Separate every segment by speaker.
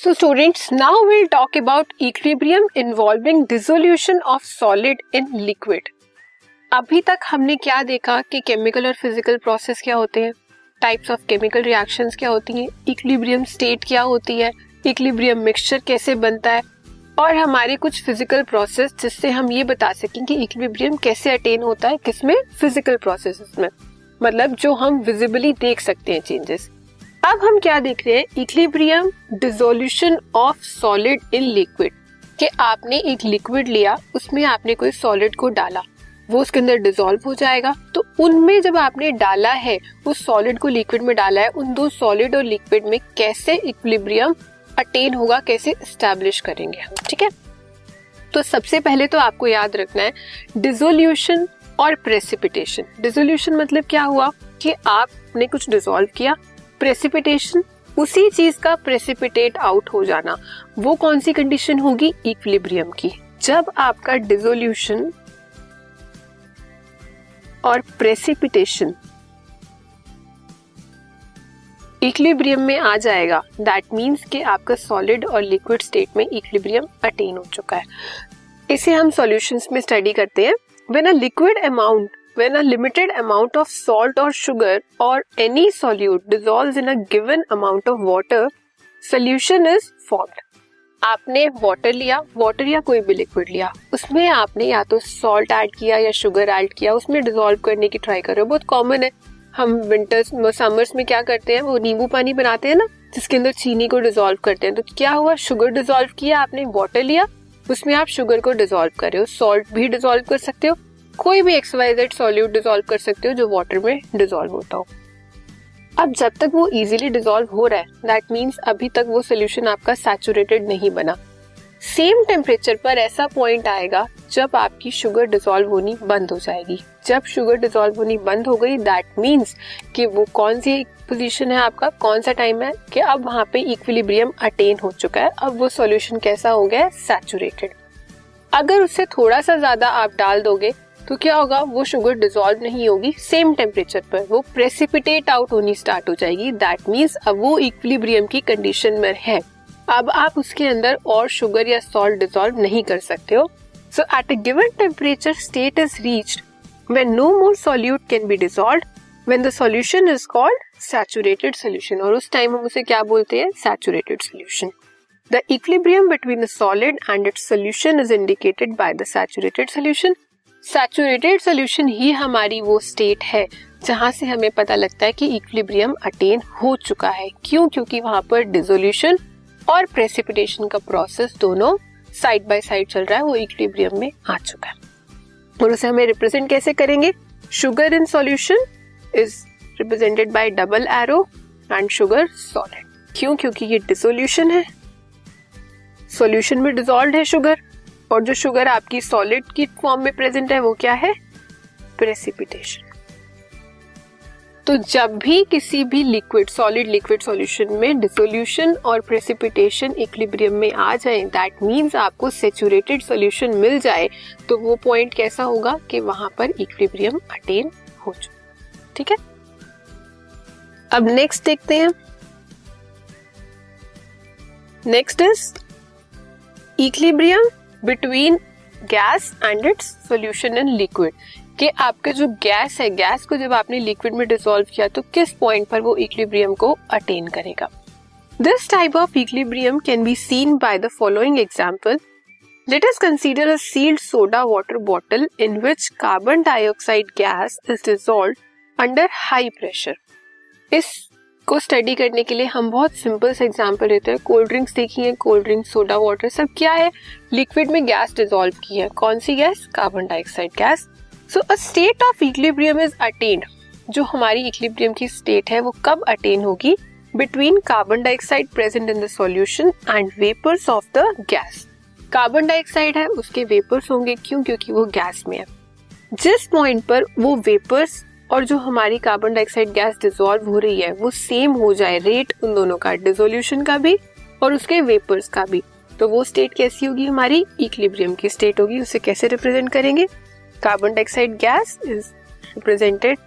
Speaker 1: So students, now we'll talk about equilibrium involving dissolution of solid in liquid. अभी तक हमने क्या देखा कि केमिकल और फ़िज़िकल प्रोसेस क्या होते हैं? टाइप्स ऑफ़ केमिकल रिएक्शंस क्या होती हैं? इक्विलिब्रियम स्टेट क्या होती है? इक्विलिब्रियम मिक्सचर कैसे बनता है? और हमारे कुछ फ़िज़िकल प्रोसेस जिससे हम ये बता सकें कि इक्विलिब्रियम कैसे अटेन होता है किसमें? फ़िज़िकल प्रोसेस में। मतलब जो हम विजिबली देख सकते हैं चेंजेस अब हम क्या देख रहे हैं? Equilibrium dissolution of solid in liquid कि आपने एक लिक्विड लिया, उसमें आपने कोई सॉलिड को डाला, वो उसके अंदर डिसॉल्व हो जाएगा। तो उनमें जब आपने डाला है, उस सॉलिड को लिक्विड में डाला है, उन दो सॉलिड और लिक्विड में कैसे इक्विलिब्रियम अटेन होगा, कैसे स्टैब्लिश करेंगे हम? ठीक है? तो सबसे पहले तो आपको याद रखना है डिजोल्यूशन और प्रेसिपिटेशन डिजोल्यूशन मतलब क्या हुआ? कि आपने कुछ डिजोल्व किया प्रेसिपिटेशन उसी चीज़ का प्रेसिपिटेट आउट हो जाना। वो कौन सी कंडीशन होगी? इक्विलिब्रियम की। जब आपका डिसोल्यूशन और प्रेसिपिटेशन इक्विलिब्रियम में आ जाएगा दैट मीन्स कि आपका सॉलिड और लिक्विड स्टेट में इक्विलिब्रियम अटेन हो चुका है। इसे हम सॉल्यूशंस में स्टडी करते हैं। When a liquid amount when a limited amount of salt or sugar or any solute dissolves in a given amount of water, solution is formed. आपने वाटर लिया वाटर या कोई भी लिक्विड लिया उसमें आपने या तो सॉल्ट ऐड किया या शुगर ऐड किया उसमें डिजोल्व करने की ट्राई करो। बहुत कॉमन है। हम विंटर्स समर्स में क्या करते हैं? वो नींबू पानी बनाते हैं ना जिसके अंदर चीनी को डिजोल्व करते हैं। तो क्या हुआ? शुगर डिजोल्व किया आपने वाटर लिया उसमें आप शुगर को डिजोल्व कर रहे हो। सॉल्ट भी डिजोल्व कर सकते हो कोई भी एक्सवाइजेड सॉल्यूट डिजोल्व कर सकते हो जो वाटर में डिजोल्व होता हो। अब जब तक वो इजीली डिजोल्व हो रहा है दैट मीन्स अभी तक वो सोल्यूशन आपका सैचुरेटेड नहीं बना। सेम टेम्परेचर पर ऐसा पॉइंट आएगा जब आपकी शुगर डिजोल्व होनी बंद हो जाएगी। जब शुगर डिजोल्व होनी बंद हो गई दैट मीन्स कि वो कौन सी पोजीशन है आपका, कौन सा टाइम है कि अब वहाँ पे इक्विलिब्रियम अटेन हो चुका है। अब वो सॉल्यूशन कैसा हो गया सैचुरेटेड अगर उससे थोड़ा सा ज़्यादा आप डाल दोगे तो क्या होगा, वो शुगर डिजोल्व नहीं होगी सेम टेम्परेचर पर, वो प्रेसिपिटेट आउट होनी स्टार्ट हो जाएगी दैट मीन्स अब वो इक्विलिब्रियम की कंडीशन में है। अब आप उसके अंदर और शुगर या सॉल्ट डिजोल्व नहीं कर सकते हो। So at a given temperature state is reached when no more solute can be dissolve when the solution is called saturated solution और उस टाइम हम उसे क्या बोलते हैं? Saturated solution the equilibrium between the solid and its solution is indicated by the saturated solution saturated solution ही हमारी वो state है, जहाँ से हमें पता लगता है कि इक्विलिब्रियम अटेन हो चुका है। क्यों? क्योंकि वहाँ पर डिसोल्यूशन और प्रेसिपिटेशन का प्रोसेस दोनों साइड बाय साइड चल रहा है, वो इक्विलिब्रियम में आ चुका है। और उसे हमें रिप्रेजेंट कैसे करेंगे? Sugar in solution is represented by double arrow and sugar solid क्यों? क्योंकि ये डिसोल्यूशन है। सॉल्यूशन में डिजोल्व है शुगर और जो शुगर आपकी सॉलिड की फॉर्म में प्रेजेंट है, वो क्या है? प्रेसिपिटेशन तो जब भी किसी भी लिक्विड सॉलिड लिक्विड सॉल्यूशन में डिसोल्यूशन और प्रेसिपिटेशन इक्विलिब्रियम में आ जाए दैट मींस आपको सेचुरेटेड सॉल्यूशन मिल जाए तो वो पॉइंट कैसा होगा कि वहाँ पर इक्विलिब्रियम अटेन हो चुका ठीक है? अब नेक्स्ट देखते हैं। Next is equilibrium between gas and its solution in liquid कि आपका जो गैस है गैस को जब आपने लिक्विड में डिसॉल्व किया तो किस पॉइंट पर वो इक्विलिब्रियम को अटेन करेगा? This type of equilibrium can be seen by the following example let us consider a sealed soda water bottle in which carbon dioxide gas is dissolve under high pressure इस को study करने के लिए हम बहुत simple से example देते हैं। कोल्ड ड्रिंक्स देखी है कोल्ड ड्रिंक सोडा वाटर सब क्या है? लिक्विड में गैस डिजोल्व की है। कौन सी gas carbon dioxide gas so a state of equilibrium is attained जो हमारी इक्विलिब्रियम की स्टेट है, वो कब अटेन होगी? Between carbon dioxide present in the solution and vapours of the gas carbon dioxide है, उसके वेपर्स होंगे। क्यों? क्योंकि वो गैस में है। जिस पॉइंट पर वो वेपर्स और जो हमारी कार्बन डाइऑक्साइड गैस डिजोल्व हो रही है, वो सेम हो जाए रेट उन दोनों का डिजोल्यूशन का भी और उसके वेपर्स का भी। तो वो स्टेट कैसी होगी हमारी? इक्विलिब्रियम की स्टेट होगी, उसे कैसे रिप्रेजेंट करेंगे? Carbon dioxide gas is represented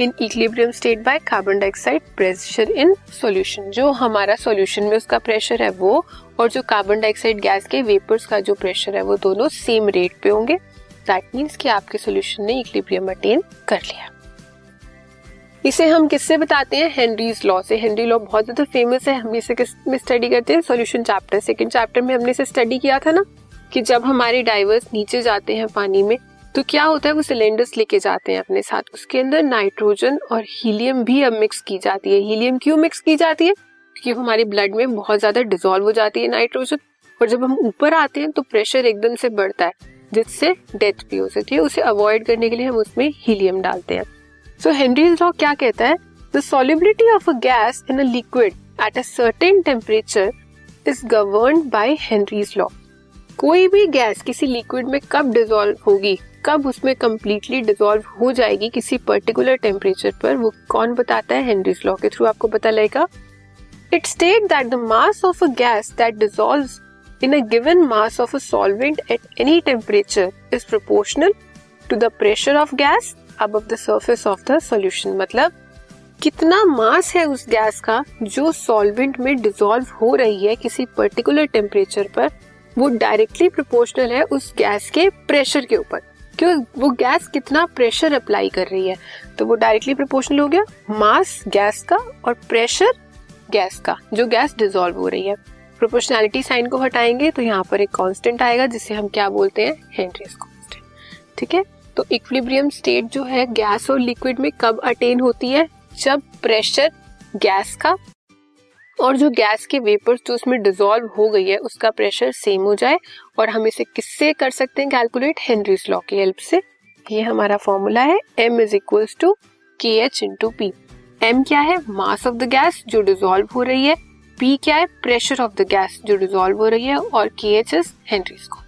Speaker 1: in equilibrium state by carbon dioxide pressure in solution जो हमारा सॉल्यूशन में उसका प्रेशर है वो और जो कार्बन डाइऑक्साइड गैस के वेपर्स का जो प्रेशर है वो दोनों सेम रेट पे होंगे। दैट मीन्स कि आपके सॉल्यूशन ने इक्लिब्रियम अटेन कर लिया। इसे हम किससे बताते हैं? हेनरीज लॉ से। हेनरी लॉ बहुत ज़्यादा फ़ेमस है। हम इसे किसमें स्टडी करते हैं? सॉल्यूशन चैप्टर सेकंड चैप्टर में हमने इसे स्टडी किया था ना, कि जब हमारे डाइवर्स नीचे जाते हैं पानी में तो क्या होता है? वो सिलेंडर्स लेके जाते हैं अपने साथ। उसके अंदर नाइट्रोजन और हीलियम भी अब मिक्स की जाती है। हीलियम क्यों मिक्स की जाती है? क्योंकि हमारे ब्लड में बहुत ज़्यादा डिजोल्व हो जाती है नाइट्रोजन और जब हम ऊपर आते हैं तो प्रेशर एकदम से बढ़ता है, जिससे डेथ भी हो सकती है। उसे अवॉइड करने के लिए हम उसमें हीलियम डालते हैं। सो हेनरीज लॉ क्या कहता है? The solubility of a gas in a liquid at a certain temperature is govern by Henry's law कोई भी गैस किसी लिक्विड में कब डिजोल्व होगी, कब उसमें कम्प्लीटली डिजोल्व हो जाएगी किसी पर्टिकुलर टेम्परेचर पर, वो कौन बताता है? हेनरीज लॉ के थ्रू आपको पता लगेगा। It state that the mass of a gas that dissolve in a given mass of a solvent at any temperature is proportional to the pressure of gas above the surface of the solution मतलब कितना मास है उस gas का जो solvent में dissolve हो रही है किसी पर्टिकुलर टेम्परेचर पर, वो डायरेक्टली प्रोपोर्शनल है उस गैस के प्रेशर के ऊपर। क्यों? वो गैस कितना प्रेशर अप्लाई कर रही है? तो वो डायरेक्टली प्रोपोर्शनल हो गया मास गैस का और प्रेशर गैस का, जो गैस डिजोल्व हो रही है। प्रोपोर्शनैलिटी साइन को हटाएँगे तो यहाँ पर एक कांस्टेंट आएगा, जिसे हम क्या बोलते हैं? हेनरीज कांस्टेंट ठीक है? तो इक्विलिब्रियम स्टेट जो है गैस और लिक्विड में कब अटेन होती है? जब प्रेशर गैस का और जो गैस के वेपर्स जो उसमें डिजोल्व हो गई है, उसका प्रेशर सेम हो जाए और हम इसे किससे कर सकते हैं? कैलकुलेट हेनरीज लॉ की हेल्प से। ये हमारा फॉर्मूला है M is equal to K H into P M क्या है? मास ऑफ़ द गैस जो डिजोल्व हो रही है। P क्या है? प्रेशर ऑफ़ द गैस जो डिजोल्व हो रही है और K H is Henry's constant